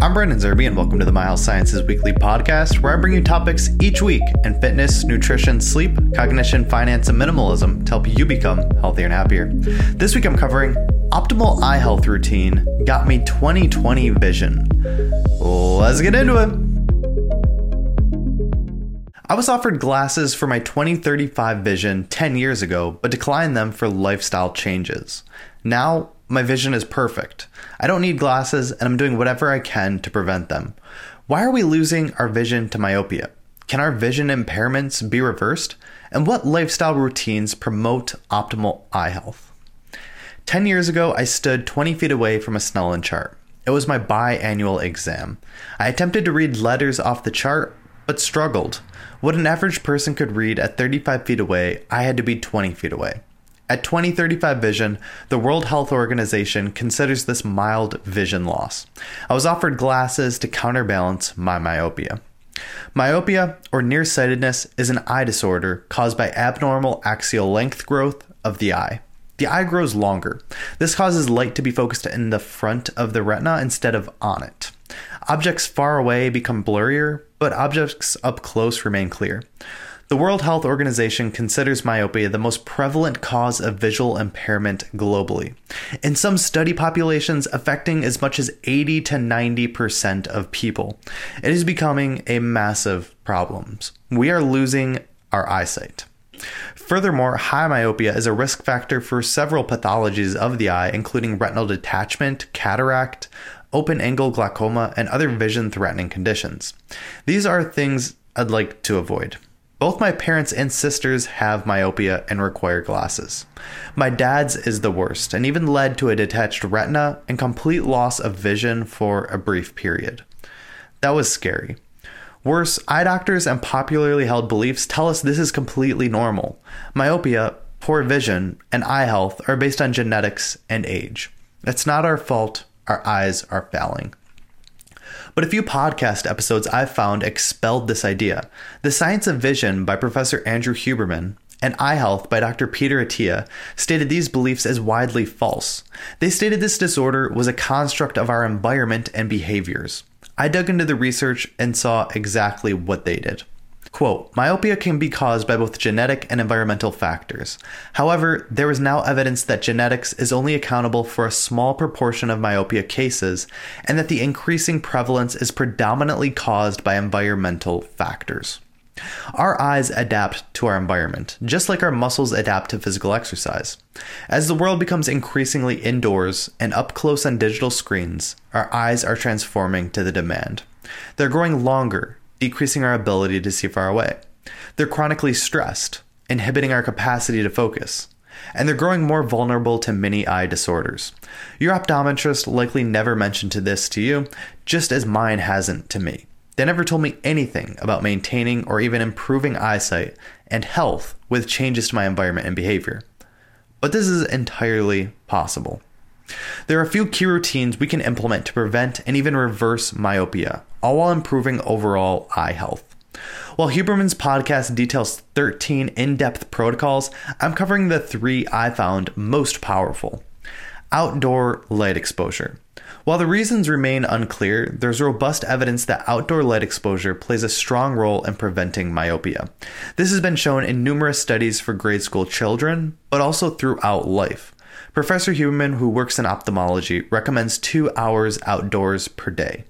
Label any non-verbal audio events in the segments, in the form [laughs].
I'm Brandon Zerbe, and welcome to the Health Sciences Weekly podcast, where I bring you topics each week in fitness, nutrition, sleep, cognition, finance, and minimalism to help you become healthier and happier. This week I'm covering optimal eye health routine got me 2020 vision. Let's get into it. I was offered glasses for my 2035 vision 10 years ago, but declined them for lifestyle changes. Now, my vision is perfect. I don't need glasses, and I'm doing whatever I can to prevent them. Why are we losing our vision to myopia? Can our vision impairments be reversed? And what lifestyle routines promote optimal eye health? 10 years ago, I stood 20 feet away from a Snellen chart. It was my biannual exam. I attempted to read letters off the chart, but struggled. What an average person could read at 35 feet away, I had to be 20 feet away. At 2035 vision, the World Health Organization considers this mild vision loss. I was offered glasses to counterbalance my myopia. Myopia, or nearsightedness, is an eye disorder caused by abnormal axial length growth of the eye. The eye grows longer. This causes light to be focused in the front of the retina instead of on it. Objects far away become blurrier, but objects up close remain clear. The World Health Organization considers myopia the most prevalent cause of visual impairment globally. In some study populations, affecting as much as 80 to 90% of people. It is becoming a massive problem. We are losing our eyesight. Furthermore, high myopia is a risk factor for several pathologies of the eye, including retinal detachment, cataract, open angle glaucoma, and other vision threatening conditions. These are things I'd like to avoid. Both my parents and sisters have myopia and require glasses. My dad's is the worst and even led to a detached retina and complete loss of vision for a brief period. That was scary. Worse, eye doctors and popularly held beliefs tell us this is completely normal. Myopia, poor vision, and eye health are based on genetics and age. It's not our fault, our eyes are failing. But a few podcast episodes I've found expelled this idea. The Science of Vision by Professor Andrew Huberman and Eye Health by Dr. Peter Attia stated these beliefs as widely false. They stated this disorder was a construct of our environment and behaviors. I dug into the research and saw exactly what they did. Quote, myopia can be caused by both genetic and environmental factors. However, there is now evidence that genetics is only accountable for a small proportion of myopia cases, and that the increasing prevalence is predominantly caused by environmental factors. Our eyes adapt to our environment, just like our muscles adapt to physical exercise. As the world becomes increasingly indoors and up close on digital screens, our eyes are transforming to the demand. They're growing longer, decreasing our ability to see far away. They're chronically stressed, inhibiting our capacity to focus. And they're growing more vulnerable to many eye disorders. Your optometrist likely never mentioned this to you, just as mine hasn't to me. They never told me anything about maintaining or even improving eyesight and health with changes to my environment and behavior. But this is entirely possible. There are a few key routines we can implement to prevent and even reverse myopia, all while improving overall eye health. While Huberman's podcast details 13 in depth protocols, I'm covering the three I found most powerful. Outdoor light exposure. While the reasons remain unclear, there's robust evidence that outdoor light exposure plays a strong role in preventing myopia. This has been shown in numerous studies for grade school children, but also throughout life. Professor Huberman, who works in ophthalmology, recommends two hours outdoors per day.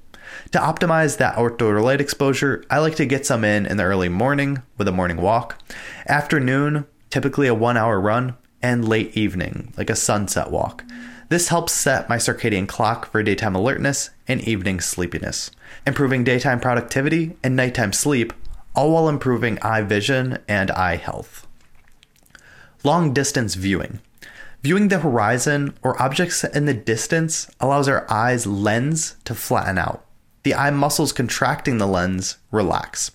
To optimize that outdoor light exposure, I like to get some in in the early morning with a morning walk, afternoon, typically a one hour run, and late evening, like a sunset walk. This helps set my circadian clock for daytime alertness and evening sleepiness, improving daytime productivity and nighttime sleep, all while improving eye vision and eye health. Long distance viewing. Viewing the horizon or objects in the distance allows our eye's lens to flatten out. The eye muscles contracting the lens relax.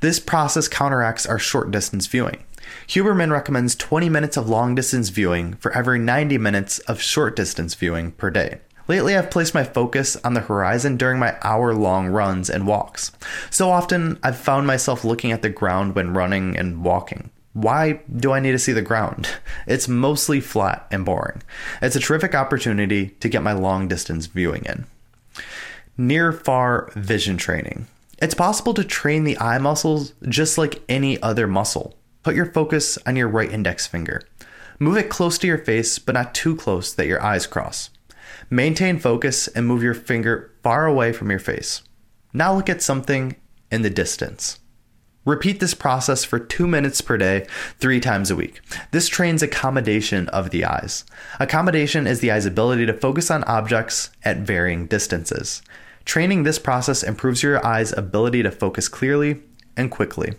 This process counteracts our short distance viewing. Huberman recommends 20 minutes of long distance viewing for every 90 minutes of short distance viewing per day. Lately, I've placed my focus on the horizon during my hour long runs and walks. So often, I've found myself looking at the ground when running and walking. Why do I need to see the ground? [laughs] It's mostly flat and boring. It's a terrific opportunity to get my long distance viewing in. Near far vision training. It's possible to train the eye muscles just like any other muscle. Put your focus on your right index finger. Move it close to your face, but not too close that your eyes cross. Maintain focus and move your finger far away from your face. Now look at something in the distance. Repeat this process for two minutes per day, three times a week. This trains accommodation of the eyes. Accommodation is the eye's ability to focus on objects at varying distances. Training this process improves your eye's ability to focus clearly and quickly.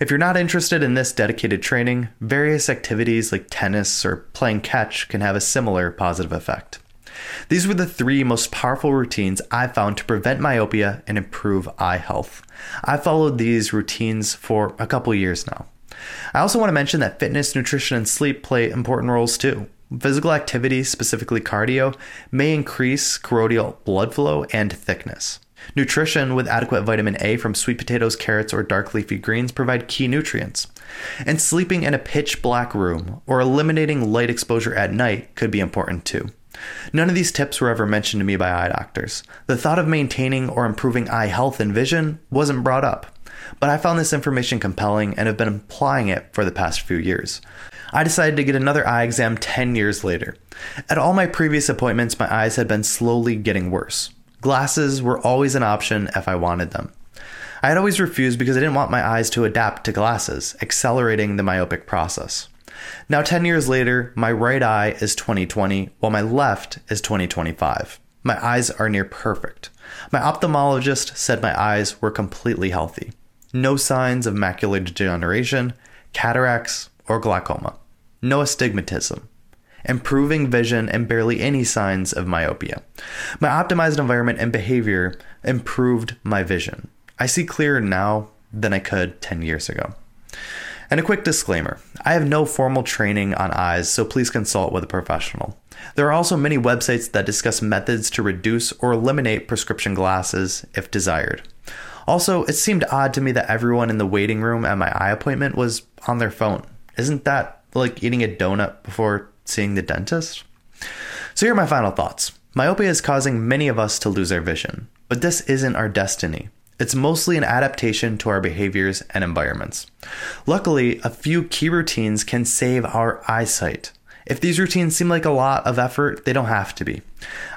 If you're not interested in this dedicated training, various activities like tennis or playing catch can have a similar positive effect. These were the three most powerful routines I found to prevent myopia and improve eye health. I followed these routines for a couple years now. I also want to mention that fitness, nutrition, and sleep play important roles too. Physical activity, specifically cardio, may increase choroidal blood flow and thickness. Nutrition with adequate vitamin A from sweet potatoes, carrots, or dark leafy greens provide key nutrients. And sleeping in a pitch black room or eliminating light exposure at night could be important too. None of these tips were ever mentioned to me by eye doctors. The thought of maintaining or improving eye health and vision wasn't brought up. But I found this information compelling and have been applying it for the past few years. I decided to get another eye exam 10 years later. At all my previous appointments, my eyes had been slowly getting worse. Glasses were always an option if I wanted them. I had always refused because I didn't want my eyes to adapt to glasses, accelerating the myopic process. Now, 10 years later, my right eye is 2020, while my left is 2025. My eyes are near perfect. My ophthalmologist said my eyes were completely healthy. No signs of macular degeneration, cataracts, or glaucoma. No astigmatism. Improving vision and barely any signs of myopia. My optimized environment and behavior improved my vision. I see clearer now than I could 10 years ago. And a quick disclaimer I have no formal training on eyes, so please consult with a professional. There are also many websites that discuss methods to reduce or eliminate prescription glasses if desired. Also, it seemed odd to me that everyone in the waiting room at my eye appointment was on their phone. Isn't that like eating a donut before seeing the dentist? So, here are my final thoughts. Myopia is causing many of us to lose our vision, but this isn't our destiny. It's mostly an adaptation to our behaviors and environments. Luckily, a few key routines can save our eyesight. If these routines seem like a lot of effort, they don't have to be.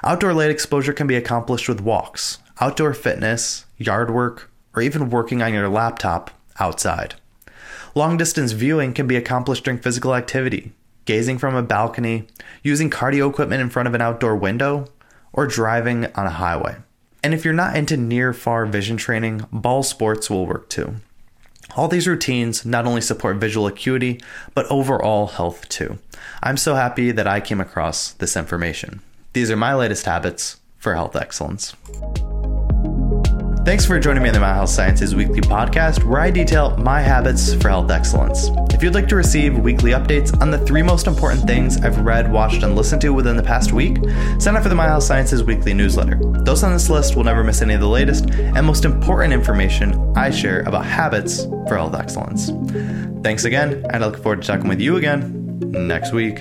Outdoor light exposure can be accomplished with walks, outdoor fitness, yard work, or even working on your laptop outside. Long distance viewing can be accomplished during physical activity, gazing from a balcony, using cardio equipment in front of an outdoor window, or driving on a highway. And if you're not into near far vision training, ball sports will work too. All these routines not only support visual acuity, but overall health too. I'm so happy that I came across this information. These are my latest habits for health excellence. Thanks for joining me on the My Health Sciences Weekly podcast, where I detail my habits for health excellence. If you'd like to receive weekly updates on the three most important things I've read, watched, and listened to within the past week, sign up for the My Health Sciences Weekly newsletter. Those on this list will never miss any of the latest and most important information I share about habits for health excellence. Thanks again, and I look forward to talking with you again next week.